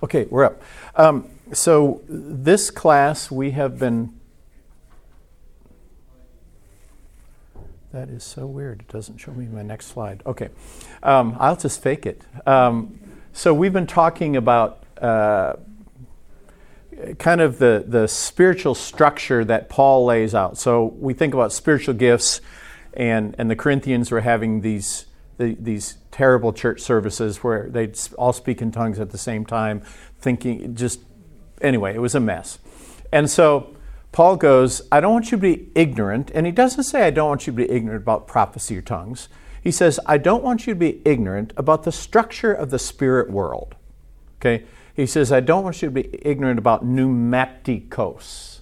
Okay, we're up. Um, so, this class we have been. That is so weird. It doesn't show me my next slide. Okay, um, I'll just fake it. Um, so, we've been talking about uh, kind of the, the spiritual structure that Paul lays out. So, we think about spiritual gifts, and, and the Corinthians were having these, the, these terrible church services where they'd all speak in tongues at the same time, thinking just, anyway, it was a mess. And so Paul goes, I don't want you to be ignorant. And he doesn't say, I don't want you to be ignorant about prophecy or tongues. He says, I don't want you to be ignorant about the structure of the spirit world. Okay? He says, I don't want you to be ignorant about pneumatikos.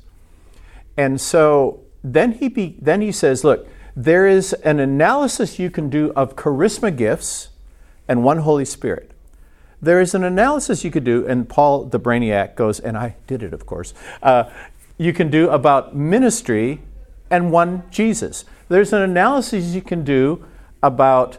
And so then he, be, then he says, look, there is an analysis you can do of charisma gifts and one Holy Spirit. There is an analysis you could do, and Paul the Brainiac goes, and I did it, of course. Uh, you can do about ministry and one Jesus. There's an analysis you can do about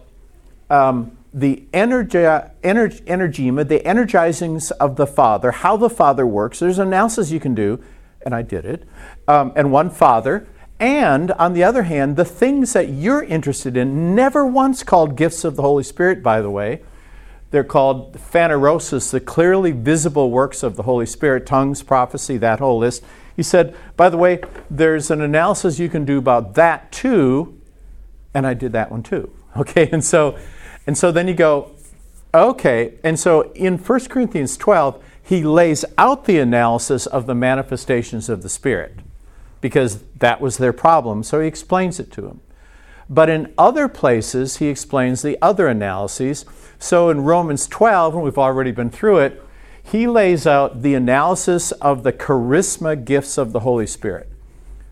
um, the energy, energema, the energizings of the Father, how the Father works. There's an analysis you can do, and I did it, um, and one Father. And on the other hand, the things that you're interested in, never once called gifts of the Holy Spirit, by the way, they're called phanerosis, the clearly visible works of the Holy Spirit, tongues, prophecy, that whole list. He said, by the way, there's an analysis you can do about that too, and I did that one too. Okay, and so, and so then you go, okay, and so in 1 Corinthians 12, he lays out the analysis of the manifestations of the Spirit because that was their problem. So he explains it to them. But in other places, he explains the other analyses. So in Romans 12, and we've already been through it, he lays out the analysis of the charisma gifts of the Holy Spirit.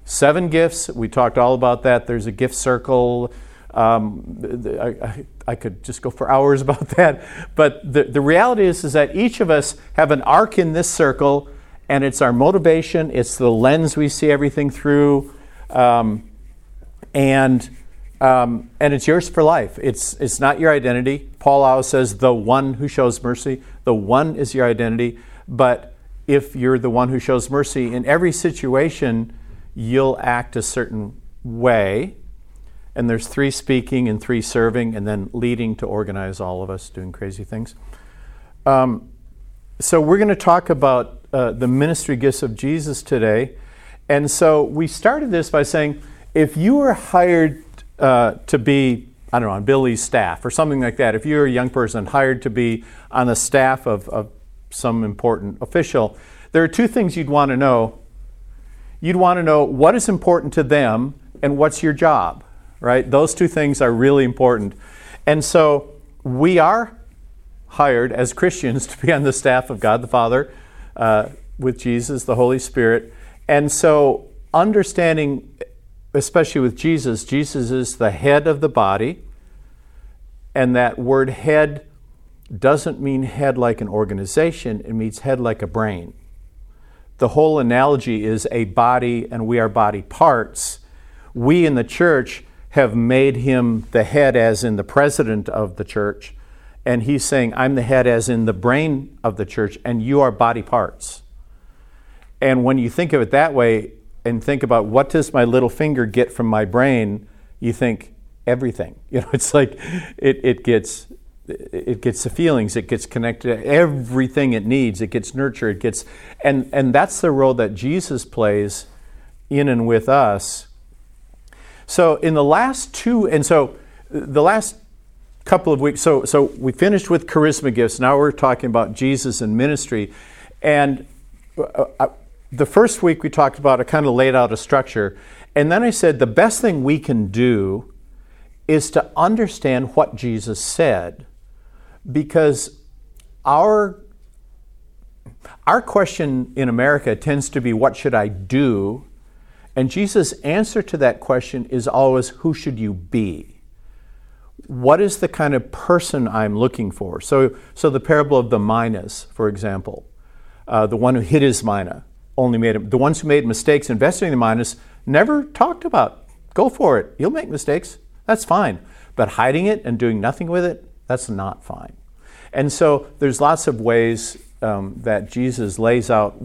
Seven gifts, we talked all about that. There's a gift circle. Um, I, I, could just go for hours about that. But the, the reality is, is that each of us have an arc in this circle and it's our motivation, it's the lens we see everything through, um, and um, and it's yours for life. It's it's not your identity. Paul always says, "The one who shows mercy, the one is your identity." But if you're the one who shows mercy in every situation, you'll act a certain way. And there's three speaking and three serving, and then leading to organize all of us doing crazy things. Um, so we're going to talk about uh, the ministry gifts of Jesus today. And so we started this by saying if you were hired uh, to be, I don't know, on Billy's staff or something like that, if you're a young person hired to be on the staff of, of some important official, there are two things you'd want to know. You'd want to know what is important to them and what's your job, right? Those two things are really important. And so we are hired as Christians to be on the staff of God the Father, uh, with Jesus, the Holy Spirit. And so, understanding, especially with Jesus, Jesus is the head of the body. And that word head doesn't mean head like an organization, it means head like a brain. The whole analogy is a body, and we are body parts. We in the church have made him the head, as in the president of the church and he's saying, I'm the head, as in the brain of the church, and you are body parts. And when you think of it that way, and think about what does my little finger get from my brain, you think everything. You know, it's like it, it gets it gets the feelings, it gets connected everything it needs, it gets nurtured, it gets and and that's the role that Jesus plays in and with us. So in the last two, and so the last couple of weeks. So, so we finished with charisma gifts. Now we're talking about Jesus and ministry. And uh, uh, the first week we talked about, I kind of laid out a structure. And then I said the best thing we can do is to understand what Jesus said because our our question in America tends to be what should I do? And Jesus' answer to that question is always who should you be? What is the kind of person I'm looking for? So, so the parable of the minas, for example, uh, the one who hid his mina only made the ones who made mistakes investing in the minas never talked about. Go for it. You'll make mistakes. That's fine. But hiding it and doing nothing with it, that's not fine. And so there's lots of ways um, that Jesus lays out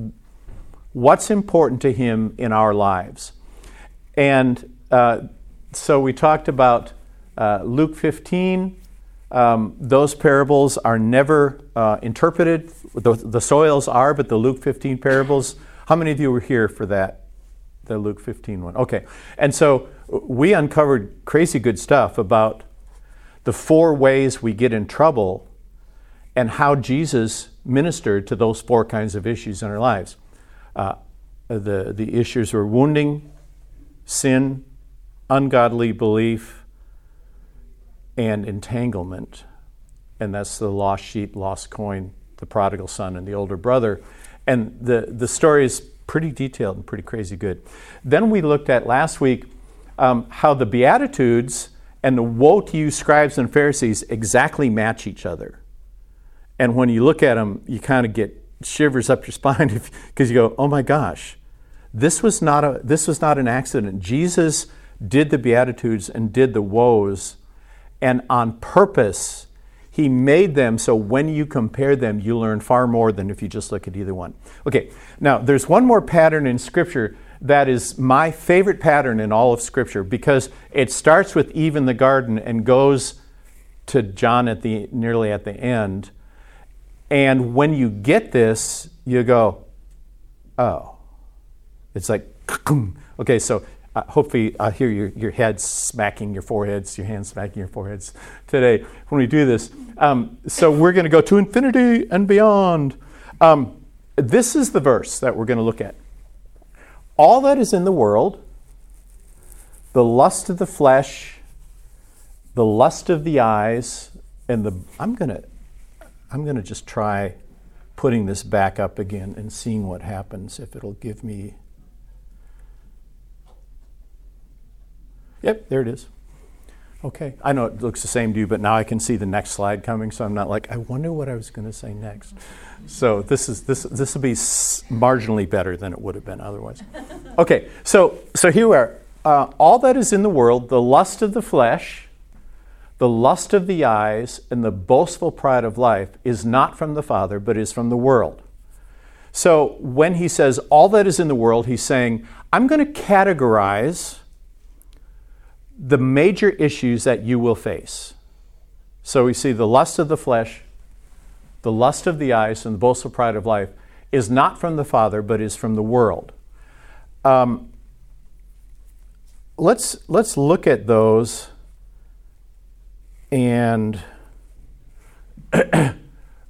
what's important to him in our lives. And uh, so we talked about uh, Luke 15. Um, those parables are never uh, interpreted. The, the, soils are, but the Luke 15 parables, how many of you were here for that? The Luke 15 one. Okay. And so we uncovered crazy good stuff about the four ways we get in trouble and how Jesus ministered to those four kinds of issues in our lives. Uh, the, the issues were wounding, sin, ungodly belief, and entanglement. And that's the lost sheep, lost coin, the prodigal son, and the older brother. And the, the story is pretty detailed and pretty crazy good. Then we looked at last week um, how the Beatitudes and the woe to you, scribes and Pharisees, exactly match each other. And when you look at them, you kind of get shivers up your spine because you go, oh my gosh, this was, not a, this was not an accident. Jesus did the Beatitudes and did the woes, and on purpose, he made them so when you compare them, you learn far more than if you just look at either one. Okay, now there's one more pattern in Scripture that is my favorite pattern in all of Scripture because it starts with Eve in the garden and goes to John at the nearly at the end. And when you get this, you go, oh. It's like, okay, so uh, hopefully I hear your, your head smacking your foreheads, your hands smacking your foreheads today when we do this. Um, so we're going to go to infinity and beyond. Um, this is the verse that we're going to look at. All that is in the world, the lust of the flesh, the lust of the eyes, and the I'm going to I'm going to just try putting this back up again and seeing what happens if it'll give me Yep, there it is. Okay, I know it looks the same to you, but now I can see the next slide coming, so I'm not like, I wonder what I was going to say next. So this is this this will be marginally better than it would have been otherwise. Okay, so so here we are. Uh, all that is in the world, the lust of the flesh, the lust of the eyes, and the boastful pride of life, is not from the Father, but is from the world. So when he says all that is in the world, he's saying, I'm going to categorize the major issues that you will face. So we see the lust of the flesh, the lust of the eyes, and the boastful pride of life is not from the Father, but is from the world. Um, let's let's look at those and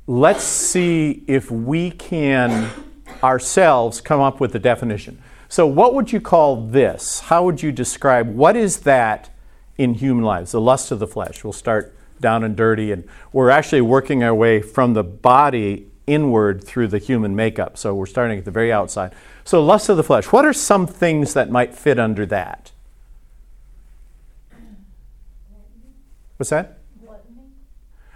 let's see if we can ourselves come up with a definition. So, what would you call this? How would you describe what is that in human lives? The lust of the flesh. We'll start down and dirty, and we're actually working our way from the body inward through the human makeup. So, we're starting at the very outside. So, lust of the flesh. What are some things that might fit under that? What's that? Gluttony.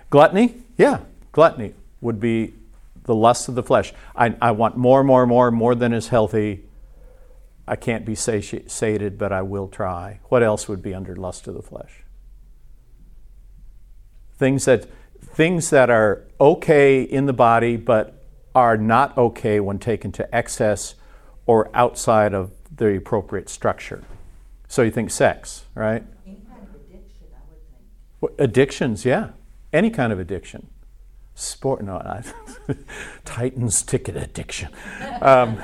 Gluttony? Yeah, gluttony would be the lust of the flesh. I, I want more, more, more, more than is healthy I can't be sati- sated, but I will try. What else would be under lust of the flesh? Things that, things that are okay in the body, but are not okay when taken to excess or outside of the appropriate structure. So you think sex, right? Any kind of addiction, I would think. Well, addictions, yeah. Any kind of addiction. Sport, no, Titans ticket addiction. Um,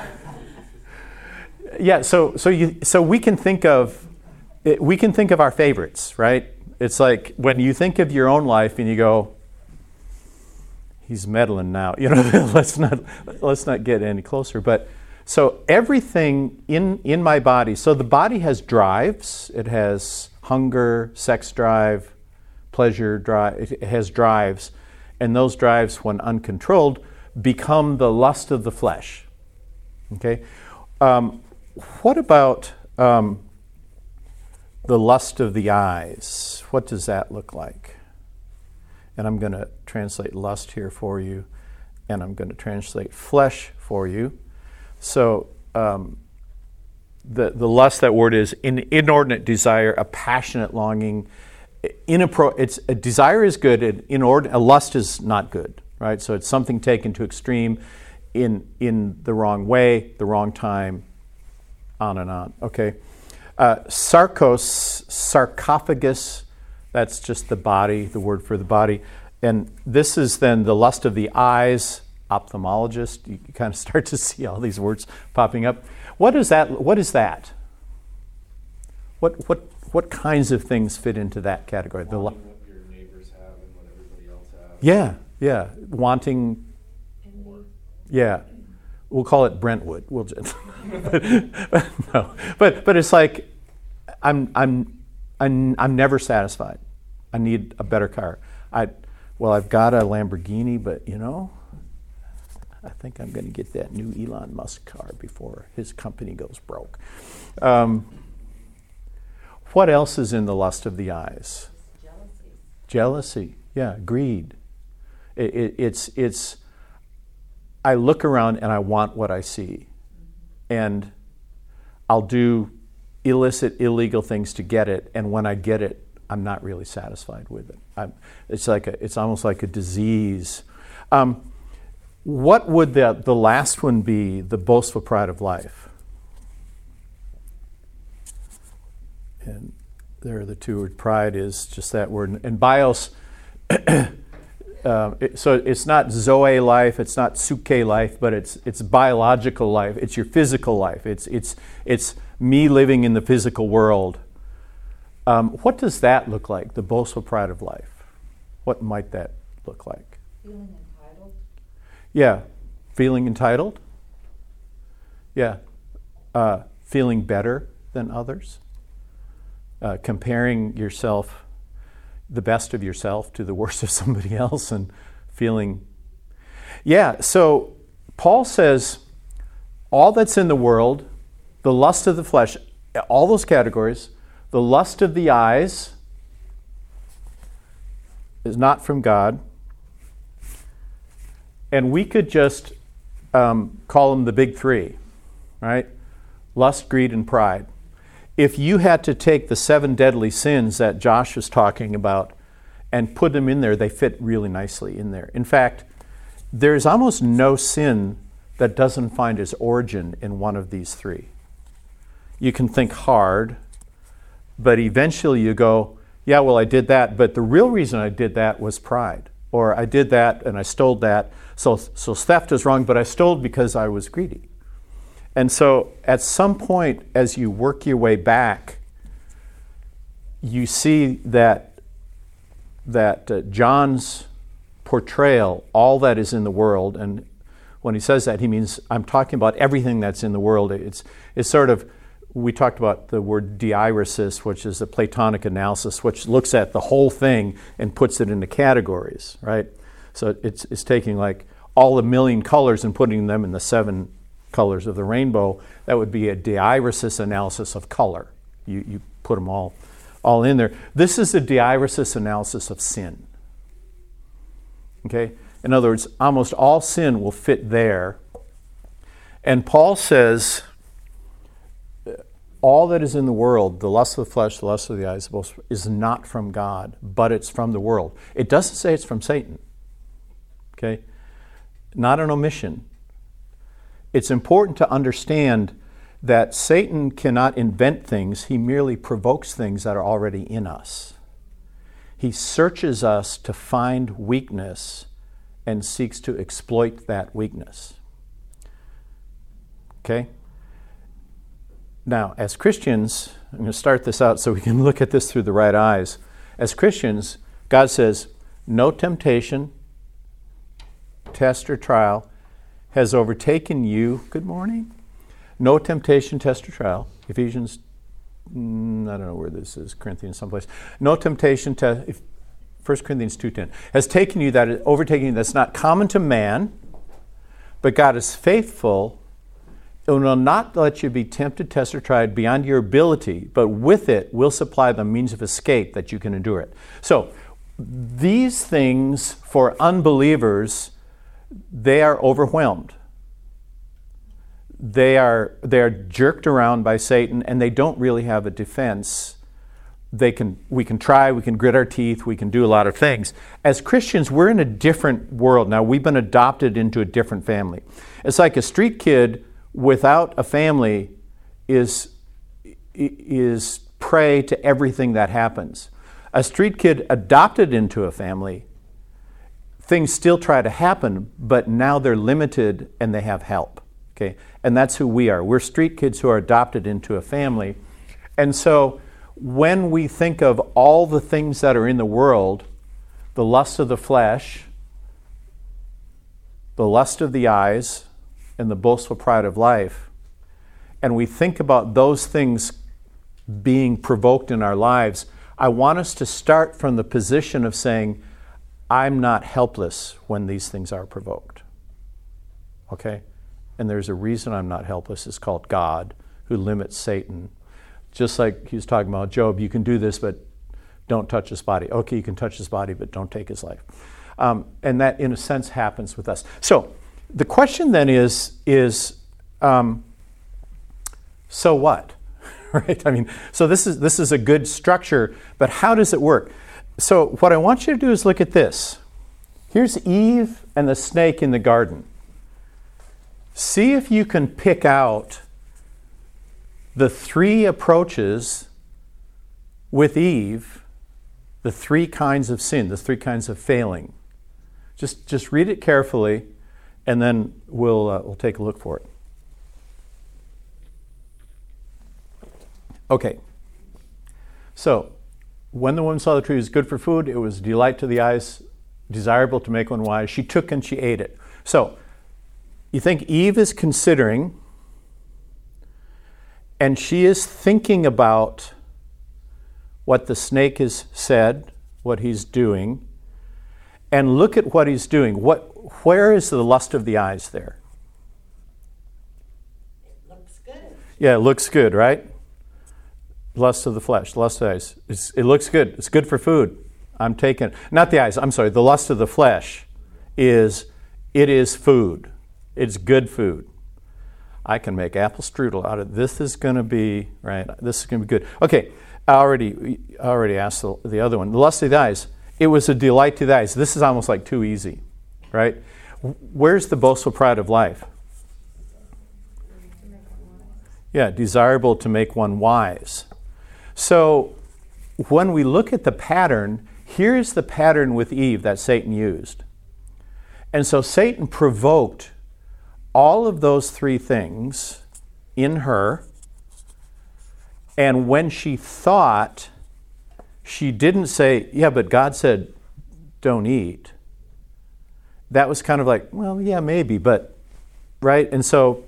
yeah, so so you so we can think of we can think of our favorites, right? It's like when you think of your own life and you go, he's meddling now. You know, let's not let's not get any closer. But so everything in in my body. So the body has drives. It has hunger, sex drive, pleasure drive. It has drives, and those drives, when uncontrolled, become the lust of the flesh. Okay. Um, what about um, the lust of the eyes? What does that look like? And I'm going to translate lust here for you, and I'm going to translate flesh for you. So, um, the, the lust, that word is an inordinate desire, a passionate longing. Inappro- it's, a desire is good, and inordinate, a lust is not good. right? So it's something taken to extreme in, in the wrong way, the wrong time, on and on. Okay. Uh, sarcos, sarcophagus, that's just the body, the word for the body. And this is then the lust of the eyes, ophthalmologist. You kind of start to see all these words popping up. What is that? What is that? What, what, what kinds of things fit into that category? The what your neighbors have and what everybody else has. Yeah, yeah. Wanting. Yeah. We'll call it Brentwood. We'll just, but, but, no. But, but it's like, I'm, I'm, I'm, I'm never satisfied. I need a better car. I, well, I've got a Lamborghini, but you know, I think I'm going to get that new Elon Musk car before his company goes broke. Um, what else is in the lust of the eyes? Jealousy. Jealousy, yeah, greed. It, it, it's, it's, I look around and I want what I see. And I'll do illicit, illegal things to get it. And when I get it, I'm not really satisfied with it. I'm, it's, like a, it's almost like a disease. Um, what would the, the last one be, the boastful pride of life? And there, are the two word pride is just that word. And bios, uh, it, so it's not zoe life, it's not suke life, but it's, it's biological life. It's your physical life. It's, it's, it's me living in the physical world. Um, what does that look like, the boastful pride of life? What might that look like? Feeling entitled. Yeah, feeling entitled. Yeah, uh, feeling better than others. Uh, comparing yourself, the best of yourself, to the worst of somebody else and feeling. Yeah, so Paul says all that's in the world, the lust of the flesh, all those categories, the lust of the eyes is not from God. And we could just um, call them the big three, right? Lust, greed, and pride. If you had to take the seven deadly sins that Josh is talking about and put them in there, they fit really nicely in there. In fact, there's almost no sin that doesn't find its origin in one of these three. You can think hard, but eventually you go, yeah, well, I did that, but the real reason I did that was pride. Or I did that and I stole that. So, so theft is wrong, but I stole because I was greedy. And so at some point, as you work your way back, you see that, that uh, John's portrayal, all that is in the world, and when he says that, he means I'm talking about everything that's in the world. It's, it's sort of, we talked about the word diairesis, which is a Platonic analysis, which looks at the whole thing and puts it into categories, right? So it's, it's taking like all the million colors and putting them in the seven colors of the rainbow, that would be a diairesis analysis of color. You, you put them all, all in there. This is a diairesis analysis of sin. Okay? In other words, almost all sin will fit there. And Paul says, all that is in the world, the lust of the flesh, the lust of the eyes, is not from God, but it's from the world. It doesn't say it's from Satan. Okay? Not an omission it's important to understand that Satan cannot invent things, he merely provokes things that are already in us. He searches us to find weakness and seeks to exploit that weakness. Okay? Now, as Christians, I'm going to start this out so we can look at this through the right eyes. As Christians, God says, no temptation, test, or trial has overtaken you. Good morning. No temptation, test, or trial. Ephesians, mm, I don't know where this is, Corinthians someplace. No temptation, te- 1 Corinthians 2.10, has taken you that overtaken you that's not common to man, but God is faithful and will not let you be tempted, tested, or tried beyond your ability, but with it will supply the means of escape that you can endure it. So, these things for unbelievers they are overwhelmed. They are, they are jerked around by Satan and they don't really have a defense. They can we can try we can grit our teeth we can do a lot of things. As christians we're in a different world now. We've been adopted into a different family. It's like a street kid without a family is is prey to everything that happens. A street kid adopted into a family things still try to happen but now they're limited and they have help okay? And that's who we are. We're street kids who are adopted into a family. And so when we think of all the things that are in the world the lust of the flesh, the lust of the eyes, and the boastful pride of life, and we think about those things being provoked in our lives, I want us to start from the position of saying, I'm not helpless when these things are provoked. Okay? And there's a reason I'm not helpless. It's called God, who limits Satan just like he was talking about Job, you can do this, but don't touch his body. Okay, you can touch his body, but don't take his life. Um, and that, in a sense, happens with us. So the question then is, is um, so what? right? I mean, so this is this is a good structure, but how does it work? So what I want you to do is look at this. Here's Eve and the snake in the garden. See if you can pick out the three approaches with Eve, the three kinds of sin, the three kinds of failing. Just, just read it carefully, and then we'll, uh, we'll take a look for it. Okay. So, when the woman saw the tree was good for food, it was delight to the eyes, desirable to make one wise. She took and she ate it. So, you think Eve is considering and she is thinking about what the snake has said, what he's doing, and look at what he's doing. What, where is the lust of the eyes there? It looks good. Yeah, it looks good, right? Lust of the flesh, lust of the eyes. It's, it looks good. It's good for food. I'm taking not the eyes. I'm sorry. The lust of the flesh is it is food. It's good food. I can make apple strudel out of this is going to be right this is going to be good okay I already I already asked the, the other one the lust of the eyes it was a delight to the eyes this is almost like too easy right where's the boastful pride of life yeah desirable to make one wise so when we look at the pattern here's the pattern with Eve that Satan used and so Satan provoked all of those three things in her. And when she thought, she didn't say, Yeah, but God said, don't eat. That was kind of like, Well, yeah, maybe, but, right? And so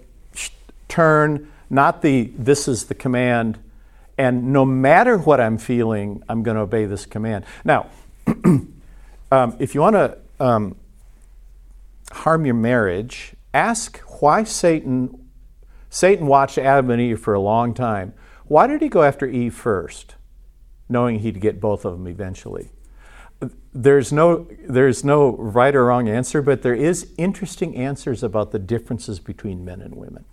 turn, not the this is the command, and no matter what I'm feeling, I'm going to obey this command. Now, um, if you want to um, harm your marriage, ask why Satan Satan watched Adam and Eve for a long time. Why did he go after Eve first, knowing he'd get both of them eventually? There's no, there's no right or wrong answer, but there is interesting answers about the differences between men and women.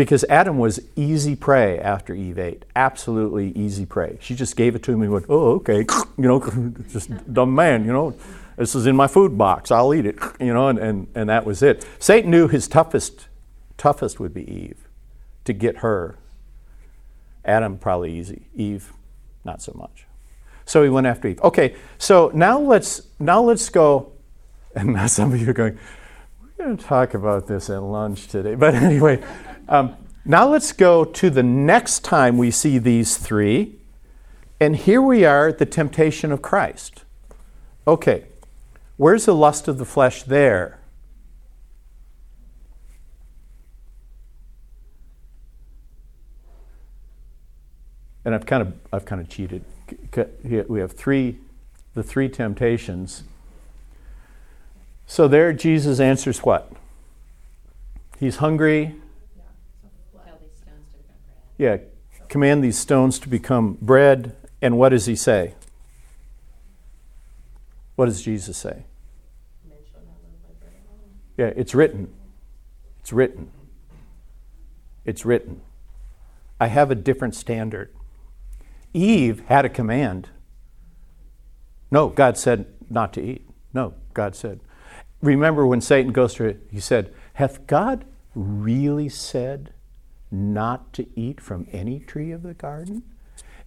Because Adam was easy prey after Eve ate, absolutely easy prey. She just gave it to him and went, "Oh, okay," you know, just dumb man, you know. This is in my food box. I'll eat it, you know, and, and, and that was it. Satan knew his toughest, toughest would be Eve to get her. Adam, probably easy. Eve, not so much. So he went after Eve. Okay, so now let's now let's go. And now some of you are going, we're going to talk about this at lunch today. But anyway, um, now let's go to the next time we see these three. And here we are, at the temptation of Christ. Okay, Where's the lust of the flesh there? And I've kind of I've kind of cheated. We have three the three temptations. So there Jesus answers what? He's hungry. Yeah, command these stones to become bread. And what does he say? What does Jesus say? Yeah, it's written. It's written. It's written. I have a different standard. Eve had a command. No, God said not to eat. No, God said. Remember when Satan goes to it, he said, Hath God really said not to eat from any tree of the garden?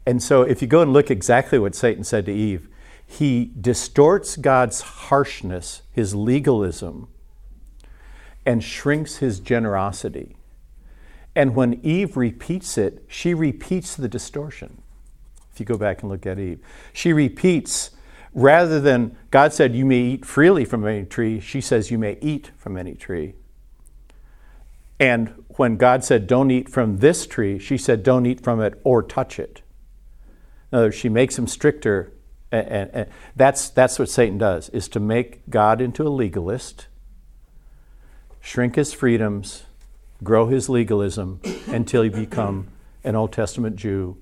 And so if you go and look exactly what Satan said to Eve, he distorts God's harshness, his legalism, and shrinks his generosity. And when Eve repeats it, she repeats the distortion. If you go back and look at Eve, she repeats rather than God said, You may eat freely from any tree, she says, You may eat from any tree. And when God said, Don't eat from this tree, she said, Don't eat from it or touch it. In other words, she makes him stricter. And, and, and that's, that's what Satan does, is to make God into a legalist, shrink his freedoms, grow his legalism until he become an Old Testament Jew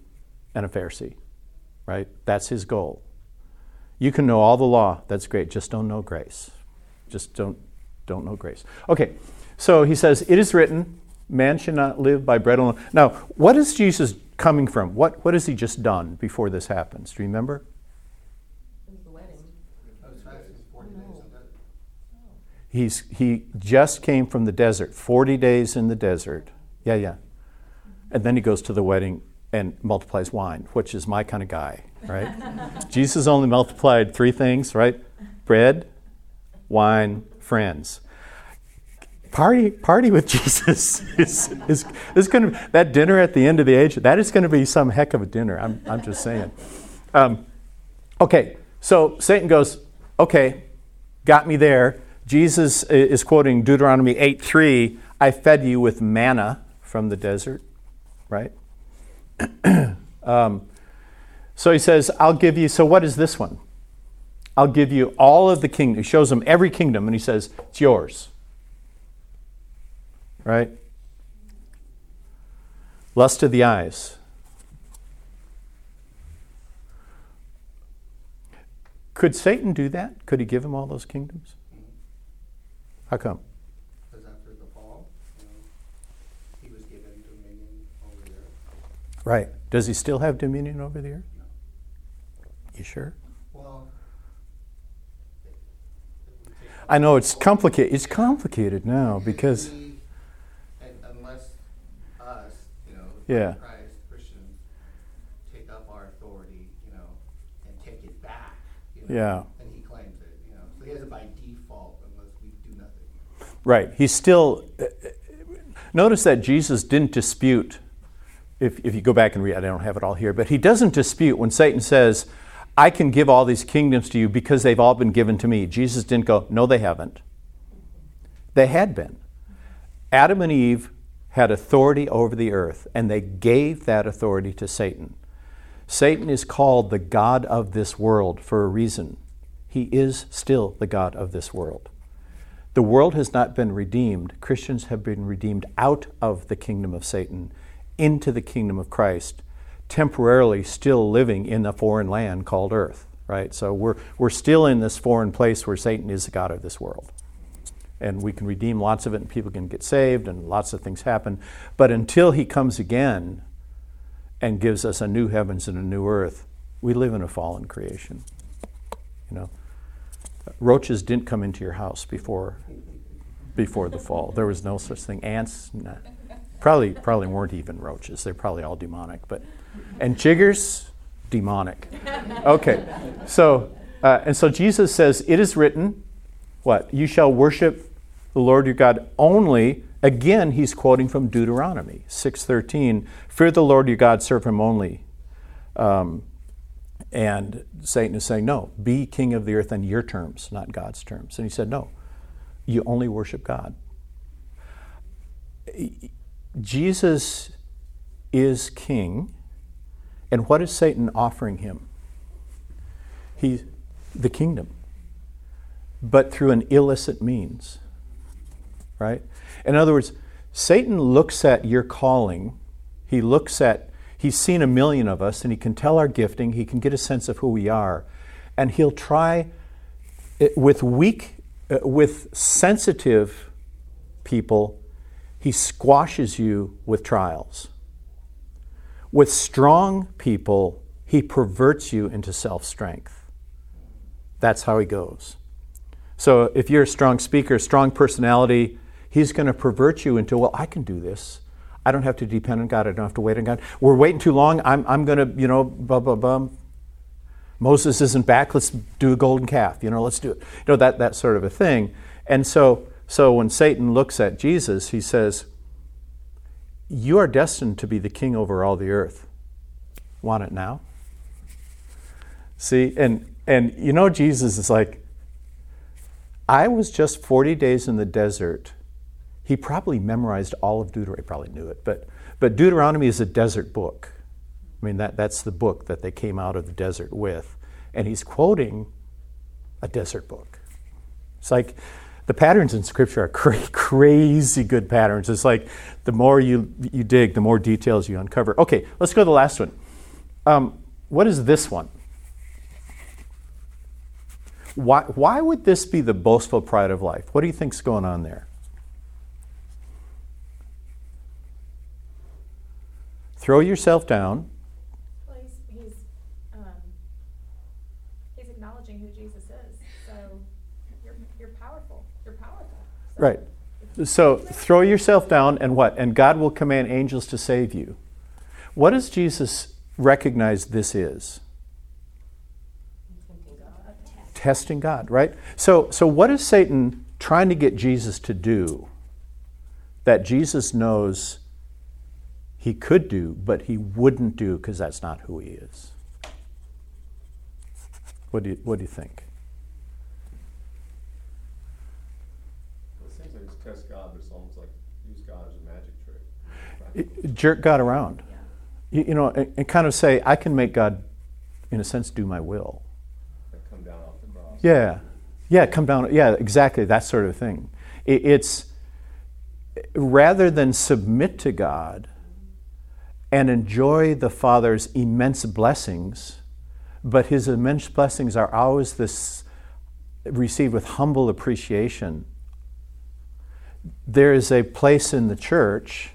and a Pharisee. Right? That's his goal. You can know all the law, that's great, just don't know grace. Just don't don't know grace. Okay. So he says, It is written, man should not live by bread alone. Now, what is Jesus coming from? What what has he just done before this happens? Do you remember? It was the wedding. He's, he just came from the desert, 40 days in the desert. Yeah, yeah. And then he goes to the wedding and multiplies wine, which is my kind of guy, right? Jesus only multiplied three things, right? Bread, wine, friends. Party, party with Jesus is, is, is going to that dinner at the end of the age. That is going to be some heck of a dinner. I'm, I'm just saying. Um, okay, so Satan goes, okay, got me there. Jesus is quoting Deuteronomy 8 3. I fed you with manna from the desert, right? um, so he says, I'll give you. So, what is this one? I'll give you all of the kingdom. He shows him every kingdom and he says, It's yours. Right? Lust of the eyes. Could Satan do that? Could he give him all those kingdoms? How come? Because after the fall, you know, he was given dominion over the earth. Right. Does he still have dominion over the earth? No. You sure? Well, it- it would take- I know it's complicated. It's complicated now because we- and unless us, you know, Yeah. Christ Christians, take up our authority, you know, and take it back, you know, Yeah. and he claims it, you know, so he has it by default unless we do nothing. right, he's still. uh, Notice that Jesus didn't dispute. If, if you go back and read, I don't have it all here, but he doesn't dispute when Satan says, "I can give all these kingdoms to you because they've all been given to me." Jesus didn't go, "No, they haven't." They had been. Adam and Eve had authority over the earth, and they gave that authority to Satan. Satan is called the God of this world for a reason. He is still the God of this world. The world has not been redeemed. Christians have been redeemed out of the kingdom of Satan into the kingdom of Christ, temporarily still living in a foreign land called earth, right? So we're, we're still in this foreign place where Satan is the God of this world and we can redeem lots of it and people can get saved and lots of things happen. But until he comes again and gives us a new heavens and a new earth, we live in a fallen creation. You know, roaches didn't come into your house before before the fall. There was no such thing. Ants, nah. probably probably weren't even roaches. They're probably all demonic. But and chiggers, demonic. Okay, so uh, and so Jesus says, "It is written." What you shall worship the Lord your God only. Again, he's quoting from Deuteronomy 6:13. Fear the Lord your God, serve him only. Um, and Satan is saying, no, be king of the earth on your terms, not God's terms. And he said, no, you only worship God. Jesus is king, and what is Satan offering him? He, the kingdom, but through an illicit means, right? In other words, Satan looks at your calling. He looks at, he's seen a million of us and he can tell our gifting, he can get a sense of who we are, and he'll try it, with weak, uh, with sensitive people, he squashes you with trials. With strong people, he perverts you into self strength. That's how he goes. So if you're a strong speaker, strong personality, he's going to pervert you into, well, I can do this. I don't have to depend on God. I don't have to wait on God. We're waiting too long. I'm, I'm going to, you know, blah, blah, blah. Moses isn't back. Let's do a golden calf. You know, let's do it. You know, that, that sort of a thing. And so, so when Satan looks at Jesus, he says, You are destined to be the king over all the earth. Want it now? See, and, and you know, Jesus is like, I was just 40 days in the desert he probably memorized all of Deuteronomy. Probably knew it, but, but Deuteronomy is a desert book. I mean, that, that's the book that they came out of the desert with. And he's quoting a desert book. It's like the patterns in Scripture are cra- crazy good patterns. It's like the more you, you dig, the more details you uncover. Okay, let's go to the last one. Um, what is this one? Why, why would this be the boastful pride of life? What do you think's going on there? Throw yourself down. Well, he's, he's, um, he's acknowledging who Jesus is. So you're, you're powerful. You're powerful. So Right. So throw yourself down and what? And God will command angels to save you. What does Jesus recognize this is? God. Testing God, right? So so what is Satan trying to get Jesus to do that Jesus knows he could do, but he wouldn't do because that's not who he is? What do you, what do you think? It seems like it's test God, but it's almost like use God as a magic trick. It- jerk God around. You, you know, and, and kind of say, I can make God, in a sense, do my will. Like come down off the cross. Yeah, yeah, come down. Yeah, exactly that sort of thing. It, it's rather than submit to God and enjoy the Father's immense blessings, but His immense blessings are always this received with humble appreciation. There is a place in the church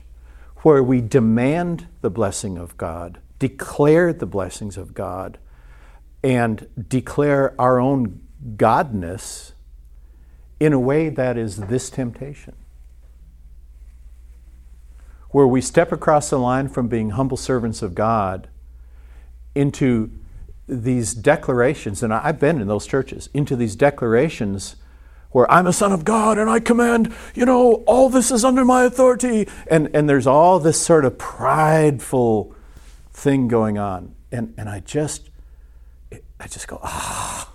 where we demand the blessing of God, declare the blessings of God, and declare our own godness in a way that is this temptation. Where we step across the line from being humble servants of God into these declarations, and I've been in those churches, into these declarations where I'm a son of God and I command, you know, all this is under my authority. And, and there's all this sort of prideful thing going on. And, and I just, I just go, ah,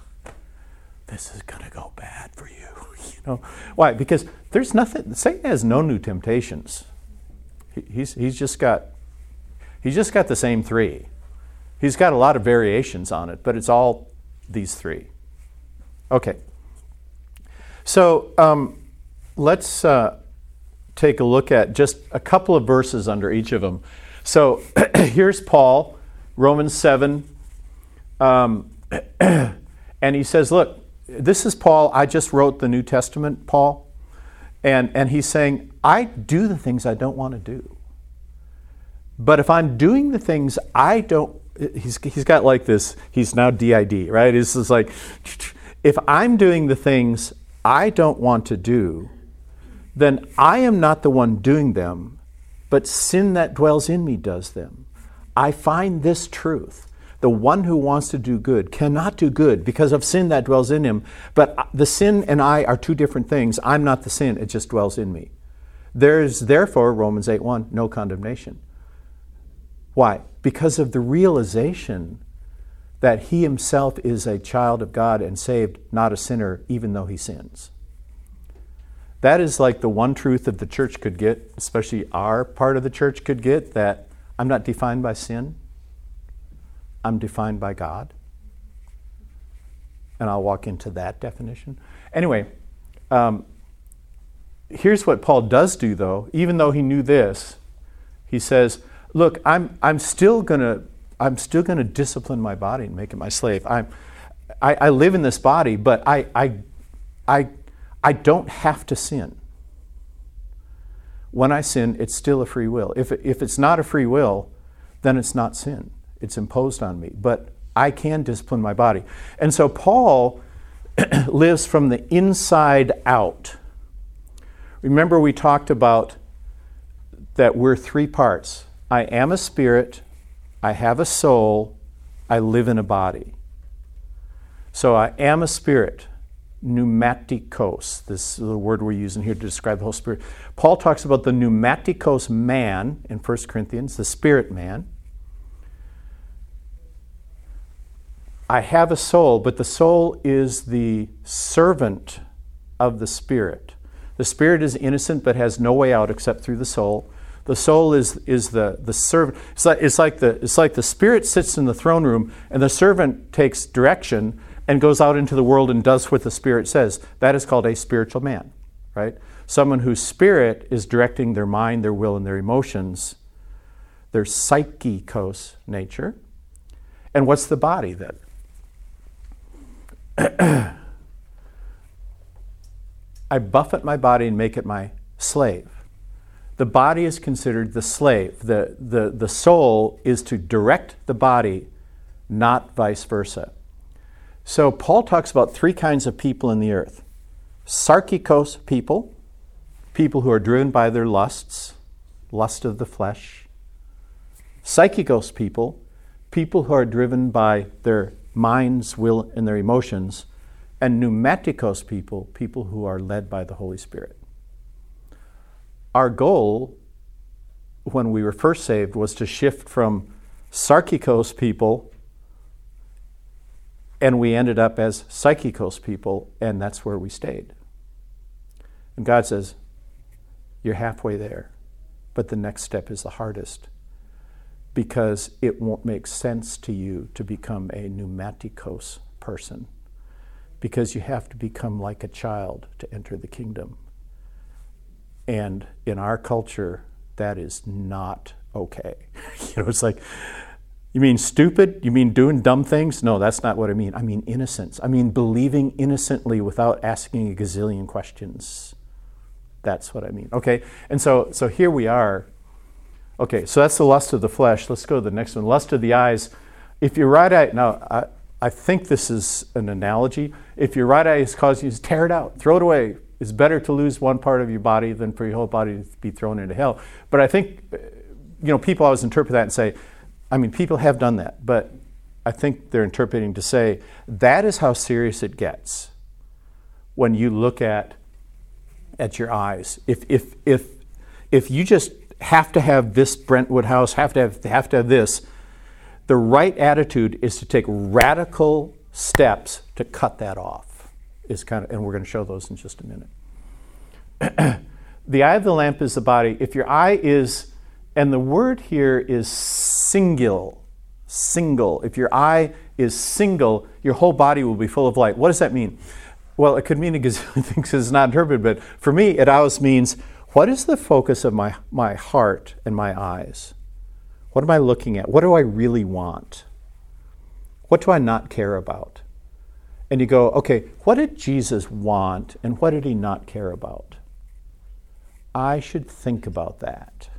this is going to go bad for you. You know, why? Because there's nothing, Satan has no new temptations. He, he's, he's just got, he's just got the same three. He's got a lot of variations on it, but it's all these three. Okay. So um, let's uh, take a look at just a couple of verses under each of them. So here's Paul, Romans 7. Um, and he says, Look, this is Paul. I just wrote the New Testament, Paul. And, and he's saying, I do the things I don't want to do. But if I'm doing the things I don't, he's, he's got like this, he's now DID, right? It's just like, if I'm doing the things I don't want to do, then I am not the one doing them, but sin that dwells in me does them. I find this truth. The one who wants to do good cannot do good because of sin that dwells in him. But uh, the sin and I are two different things. I'm not the sin, it just dwells in me. There is therefore, Romans 8 1, no condemnation. Why? Because of the realization that he himself is a child of God and saved, not a sinner, even though he sins. That is like the one truth that the church could get, especially our part of the church could get, that I'm not defined by sin, I'm defined by God. And I'll walk into that definition. Anyway, um, here's what Paul does do, though. Even though he knew this, he says, "Look, I'm I'm still gonna I'm still gonna discipline my body and make it my slave. I'm I, I live in this body, but I I I I don't have to sin. When I sin, it's still a free will. If if it's not a free will, then it's not sin. it's imposed on me. But I can discipline my body. And so Paul lives from the inside out. Remember, we talked about that we're three parts I am a spirit, I have a soul, I live in a body. So I am a spirit, pneumaticos. This is the word we're using here to describe the whole spirit. Paul talks about the pneumaticos man in 1 Corinthians, the spirit man. I have a soul, but the soul is the servant of the spirit. The spirit is innocent but has no way out except through the soul. The soul is, is the, the servant. It's like, it's, like the, it's like the spirit sits in the throne room and the servant takes direction and goes out into the world and does what the spirit says. That is called a spiritual man, right? Someone whose spirit is directing their mind, their will, and their emotions, their psychikos nature. And what's the body then? I buffet my body and make it my slave the body is considered the slave. The, the, the soul is to direct the body, not vice versa. So Paul talks about three kinds of people in the earth sarkikos people, people who are driven by their lusts, lust of the flesh. Psychikos people, people who are driven by their minds, will, and their emotions. And pneumatikos people, people who are led by the Holy Spirit. Our goal when we were first saved was to shift from sarkikos people and we ended up as psychikos people and that's where we stayed. And god says you're halfway there but the next step is the hardest because it won't make sense to you to become a pneumatikos person because you have to become like a child to enter the kingdom and in our culture, that is not okay. you know, it's like, you mean stupid? You mean doing dumb things? No, that's not what I mean. I mean innocence. I mean believing innocently without asking a gazillion questions. That's what I mean. Okay, and so so here we are. Okay, so that's the lust of the flesh. Let's go to the next one. Lust of the eyes. If your right eye now, I, I think this is an analogy. If your right eye is causing you to tear it out, throw it away, it's better to lose one part of your body than for your whole body to be thrown into hell. But I think, uh, you know, people always interpret that and say, I mean, people have done that, but I think they're interpreting to say that is how serious it gets when you look at at your eyes. If if if if you just have to have this Brentwood house, have to have have to have this, the right attitude is to take radical steps to cut that off is kind of, and we're going to show those in just a minute. the eye of the lamp is the body. If your eye is, and the word here is single, single. If your eye is single, your whole body will be full of light. What does that mean? Well, it could mean a gazillion things it's not interpreted, but for me, it always means what is the focus of my, my heart and my eyes? What am I looking at? What do I really want? What do I not care about? and you go, okay, what did Jesus want and what did he not care about? I should think about that.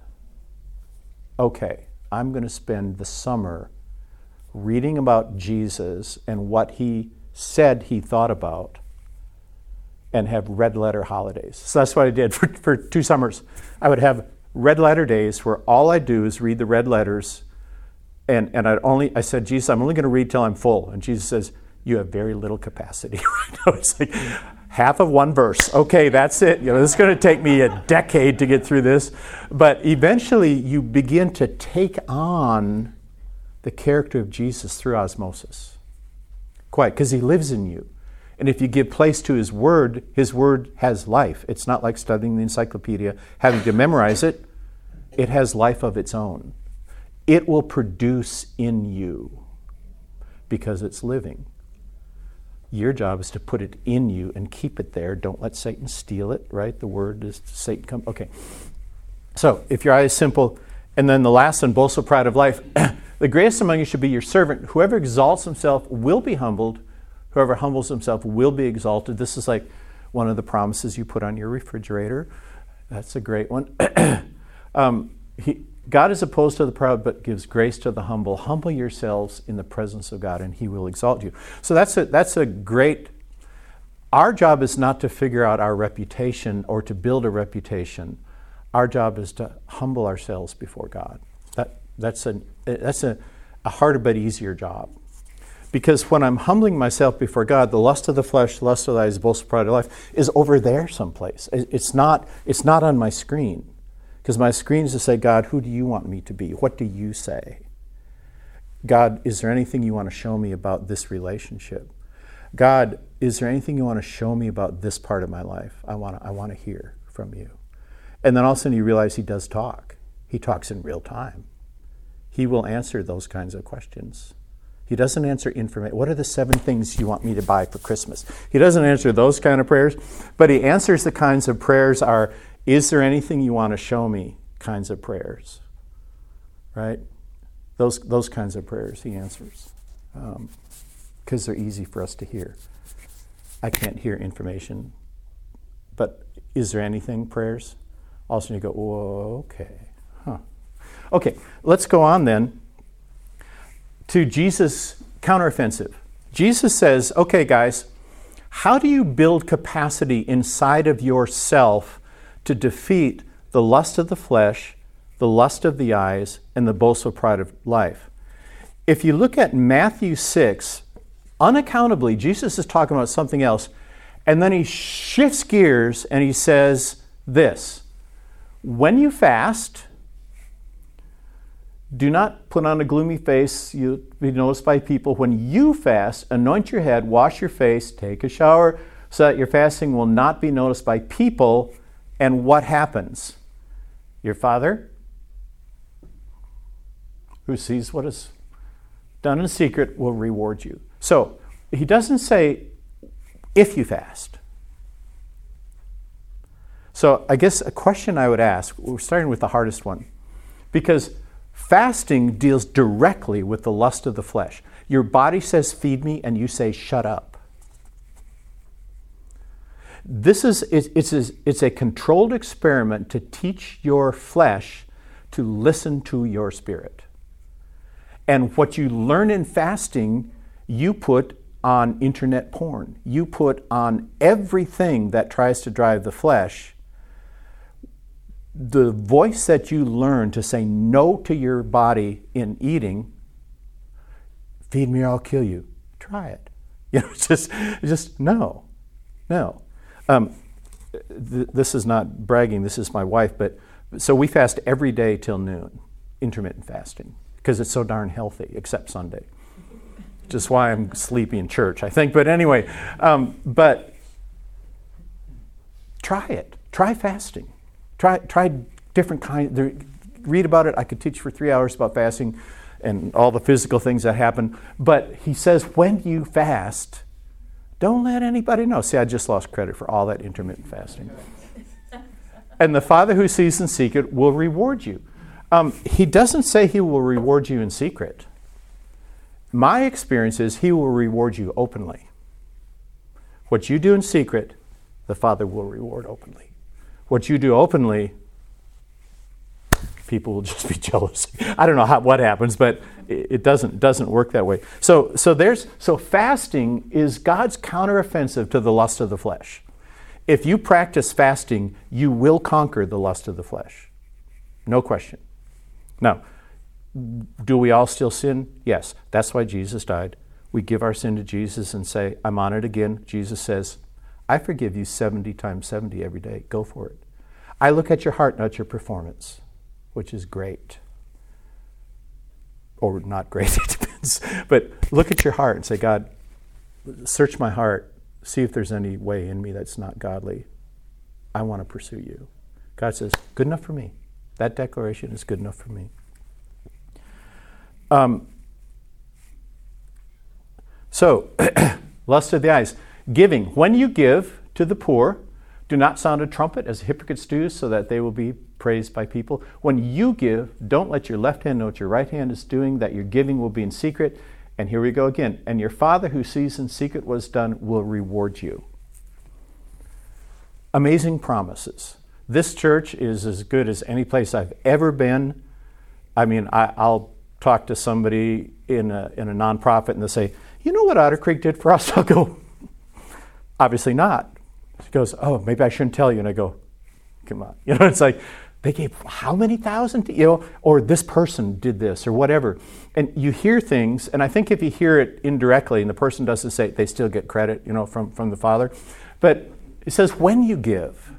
Okay, I'm going to spend the summer reading about Jesus and what he said he thought about and have red letter holidays. So that's what I did for, for two summers. I would have red letter days where all I do is read the red letters and, and I only I said, Jesus, I'm only going to read till I'm full. And Jesus says, you have very little capacity right now. It's like half of one verse. Okay, that's it. You know, this is going to take me a decade to get through this. But eventually you begin to take on the character of Jesus through osmosis. Quite, because he lives in you. And if you give place to his word, his word has life. It's not like studying the encyclopedia, having to memorize it. It has life of its own. It will produce in you because it's living. Your job is to put it in you and keep it there. Don't let Satan steal it, right? The word is Satan come. Okay. So if your eye is simple, and then the last and boastful pride of life, the greatest among you should be your servant. Whoever exalts himself will be humbled. Whoever humbles himself will be exalted. This is like one of the promises you put on your refrigerator. That's a great one. um, he, God is opposed to the proud but gives grace to the humble. Humble yourselves in the presence of God and he will exalt you. So that's a, that's a great. Our job is not to figure out our reputation or to build a reputation. Our job is to humble ourselves before God. That, that's a, that's a, a harder but easier job. Because when I'm humbling myself before God, the lust of the flesh, lust of the eyes, boast pride of life is over there someplace. It's not, it's not on my screen. Because my screen is to say, God, who do you want me to be? What do you say? God, is there anything you want to show me about this relationship? God, is there anything you want to show me about this part of my life? I want to, I want to hear from you. And then all of a sudden you realize he does talk. He talks in real time. He will answer those kinds of questions. He doesn't answer information. What are the seven things you want me to buy for Christmas? He doesn't answer those kind of prayers, but he answers the kinds of prayers are is there anything you want to show me? Kinds of prayers, right? Those, those kinds of prayers he answers because um, they're easy for us to hear. I can't hear information, but is there anything prayers? Also, you go, whoa, okay, huh. Okay, let's go on then to Jesus' counteroffensive. Jesus says, okay, guys, how do you build capacity inside of yourself to defeat the lust of the flesh, the lust of the eyes, and the boastful pride of life. If you look at Matthew 6, unaccountably, Jesus is talking about something else, and then he shifts gears and he says this When you fast, do not put on a gloomy face. You'll be noticed by people. When you fast, anoint your head, wash your face, take a shower, so that your fasting will not be noticed by people and what happens? Your Father, who sees what is done in secret, will reward you. So, he doesn't say if you fast. So, I guess a question I would ask, we're starting with the hardest one, because fasting deals directly with the lust of the flesh. Your body says, Feed me, and you say, Shut up. This is it's a, it's a controlled experiment to teach your flesh to listen to your spirit. And what you learn in fasting, you put on internet porn. You put on everything that tries to drive the flesh. The voice that you learn to say no to your body in eating, feed me or I'll kill you. Try it. You know, just, just no, no. Um, th- this is not bragging, this is my wife, but so we fast every day till noon, intermittent fasting, because it's so darn healthy, except Sunday. Just why I'm sleepy in church, I think. But anyway, um, but try it. Try fasting. Try, try different kinds. Read about it. I could teach for three hours about fasting and all the physical things that happen. But he says when you fast, don't let anybody know. See, I just lost credit for all that intermittent fasting. and the Father who sees in secret will reward you. Um, he doesn't say he will reward you in secret. My experience is he will reward you openly. What you do in secret, the Father will reward openly. What you do openly, people will just be jealous. I don't know how, what happens, but it doesn't doesn't work that way. So so there's so fasting is God's counteroffensive to the lust of the flesh. If you practice fasting, you will conquer the lust of the flesh. No question. Now, do we all still sin? Yes. That's why Jesus died. We give our sin to Jesus and say, I'm on it again. Jesus says, I forgive you 70 times 70 every day. Go for it. I look at your heart, not your performance, which is great or not great, it depends. But look at your heart and say, God, search my heart, see if there's any way in me that's not godly. I want to pursue you. God says, good enough for me. That declaration is good enough for me. Um, so, lust of the eyes. Giving. When you give to the poor, do not sound a trumpet as hypocrites do, so that they will be praised by people. When you give, don't let your left hand know what your right hand is doing, that your giving will be in secret. And here we go again. And your Father who sees in secret what is done will reward you. Amazing promises. This church is as good as any place I've ever been. I mean, I, I'll talk to somebody in a, in a nonprofit and they'll say, You know what Otter Creek did for us? I'll go, Obviously not. She goes, Oh, maybe I shouldn't tell you. And I go, Come on. You know, it's like, they gave how many thousand, to, you know, or this person did this or whatever. And you hear things, and I think if you hear it indirectly and the person doesn't say it, they still get credit, you know, from, from the Father. But it says, when you give,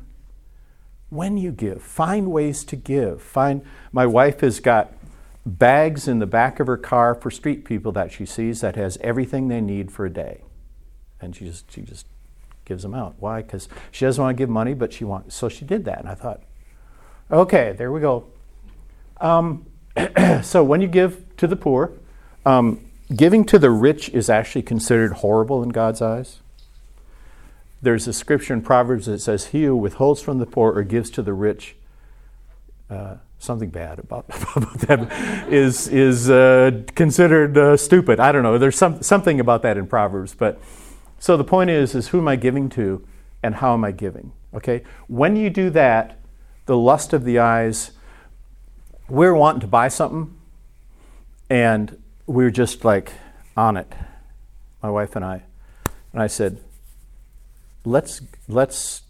when you give, find ways to give. Find, my wife has got bags in the back of her car for street people that she sees that has everything they need for a day. And she just, she just gives them out. Why? Because she doesn't want to give money, but she wants, so she did that. And I thought, Okay, there we go. Um, so when you give to the poor, um, giving to the rich is actually considered horrible in God's eyes. There's a scripture in Proverbs that says, He who withholds from the poor or gives to the rich, uh, something bad about, about that is, is uh, considered uh, stupid. I don't know. There's some, something about that in Proverbs. But so the point is, is who am I giving to and how am I giving? Okay? When you do that, the lust of the eyes. We are wanting to buy something, and we were just like on it, my wife and I. And I said, let's, let's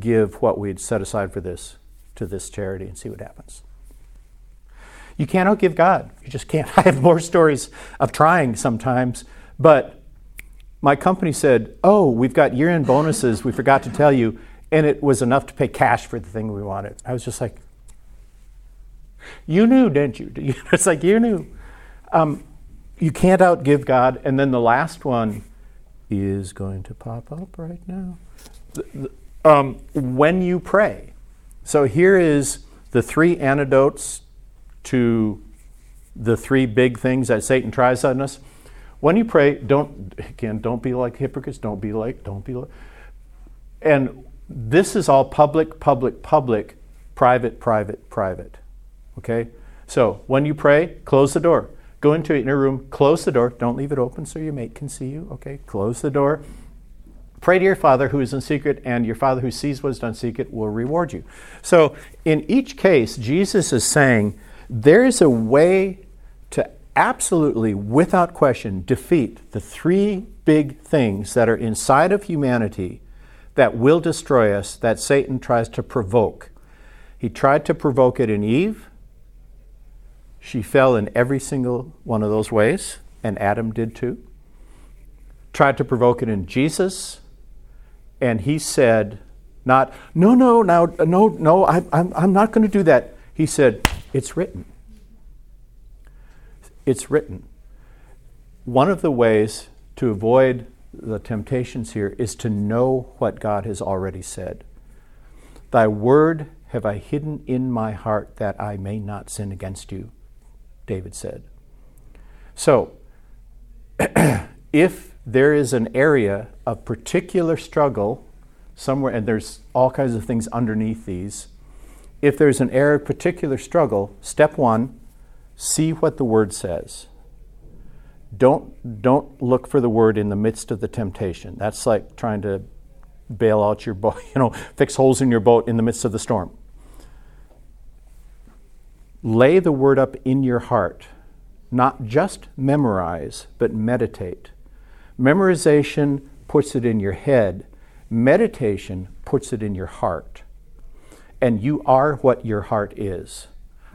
give what we'd set aside for this to this charity and see what happens. You cannot give God. You just can't. I have more stories of trying sometimes, but my company said, Oh, we've got year end bonuses. We forgot to tell you and it was enough to pay cash for the thing we wanted. I was just like, you knew, didn't you? it's like you knew. Um, you can't outgive God. And then the last one is going to pop up right now. Um, when you pray. So here is the three antidotes to the three big things that Satan tries on us. When you pray, don't again, don't be like hypocrites. Don't be like, don't be like. And this is all public, public, public, private, private, private. Okay? So when you pray, close the door. Go into your inner room, close the door. Don't leave it open so your mate can see you. Okay? Close the door. Pray to your Father who is in secret, and your Father who sees what is done secret will reward you. So in each case, Jesus is saying there is a way absolutely, without question, defeat the three big things that are inside of humanity that will destroy us that Satan tries to provoke. He tried to provoke it in Eve. She fell in every single one of those ways, and Adam did too. Tried to provoke it in Jesus, and he said, not, no, no, now, no, no, I, I'm, I'm not going to do that. He said, it's written. It's written. One of the ways to avoid the temptations here is to know what God has already said. Thy word have I hidden in my heart that I may not sin against you, David said. So, if there is an area of particular struggle somewhere, and there's all kinds of things underneath these, if there's an area of particular struggle, step one, see what the word says don't don't look for the word in the midst of the temptation. That's like trying to bail out your boat, you know, fix holes in your boat in the midst of the storm. Lay the word up in your heart. Not just memorize, but meditate. Memorization puts it in your head. Meditation puts it in your heart. And you are what your heart is.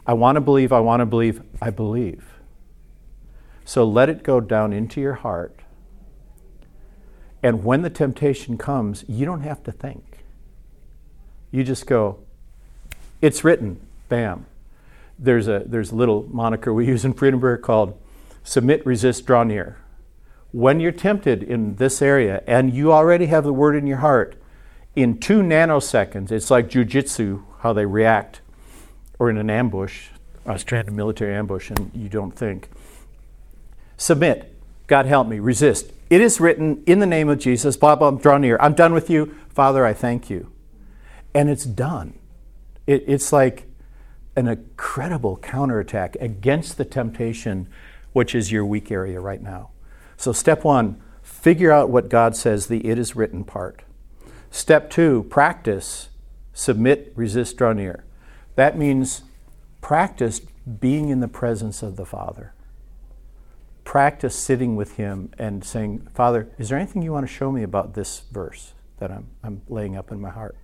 I want to believe, I want to believe, I believe. So let it go down into your heart. And when the temptation comes, you don't have to think. You just go, it's written, bam. There's a, there's a little moniker we use in Friedenberg called submit, resist, draw near. When you're tempted in this area and you already have the word in your heart, in two nanoseconds, it's like jujitsu, how they react, or in an ambush, a stranded military ambush, and you don't think submit. God help me, resist. It is written in the name of Jesus, blah, blah, draw near. I'm done with you. Father, I thank you. And it's done. It, it's like an incredible counterattack against the temptation, which is your weak area right now. So, step one, figure out what God says, the it is written part. Step two, practice, submit, resist, draw near. That means practice being in the presence of the Father. Practice sitting with Him and saying, Father, is there anything you want to show me about this verse that I'm, I'm laying up in my heart?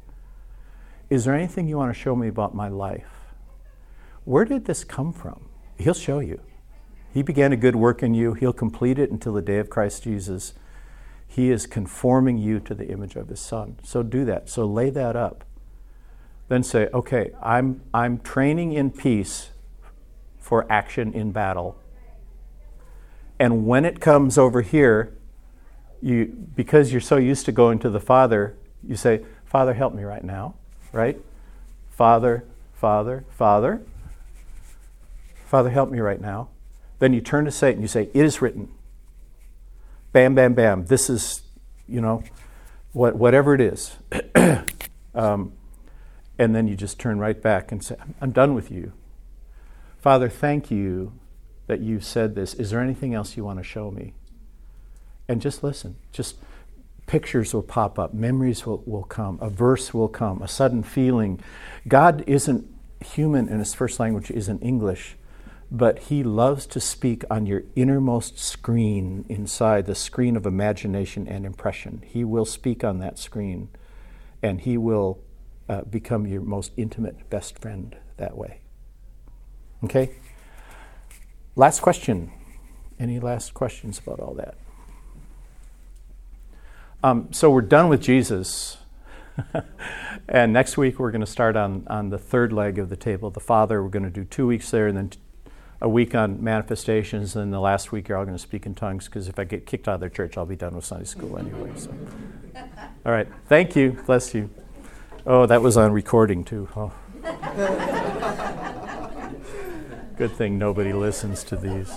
Is there anything you want to show me about my life? Where did this come from? He'll show you. He began a good work in you, He'll complete it until the day of Christ Jesus. He is conforming you to the image of His Son. So do that. So lay that up. Then say, okay, I'm, I'm training in peace for action in battle. And when it comes over here, you, because you're so used to going to the Father, you say, Father, help me right now, right? Father, Father, Father. Father, help me right now. Then you turn to Satan, you say, It is written. Bam, bam, bam. This is, you know, what, whatever it is. um, and then you just turn right back and say, I'm done with you. Father, thank you that you said this. Is there anything else you want to show me? And just listen. Just pictures will pop up, memories will, will come, a verse will come, a sudden feeling. God isn't human and his first language isn't English, but he loves to speak on your innermost screen inside the screen of imagination and impression. He will speak on that screen and he will uh, become your most intimate best friend that way. Okay? Last question. Any last questions about all that? Um, so we're done with Jesus. and next week we're going to start on, on the third leg of the table, the Father. We're going to do two weeks there and then t- a week on manifestations. And the last week you're all going to speak in tongues because if I get kicked out of their church, I'll be done with Sunday school anyway. So. All right. Thank you. Bless you. Oh, that was on recording too. Oh. Good thing nobody listens to these.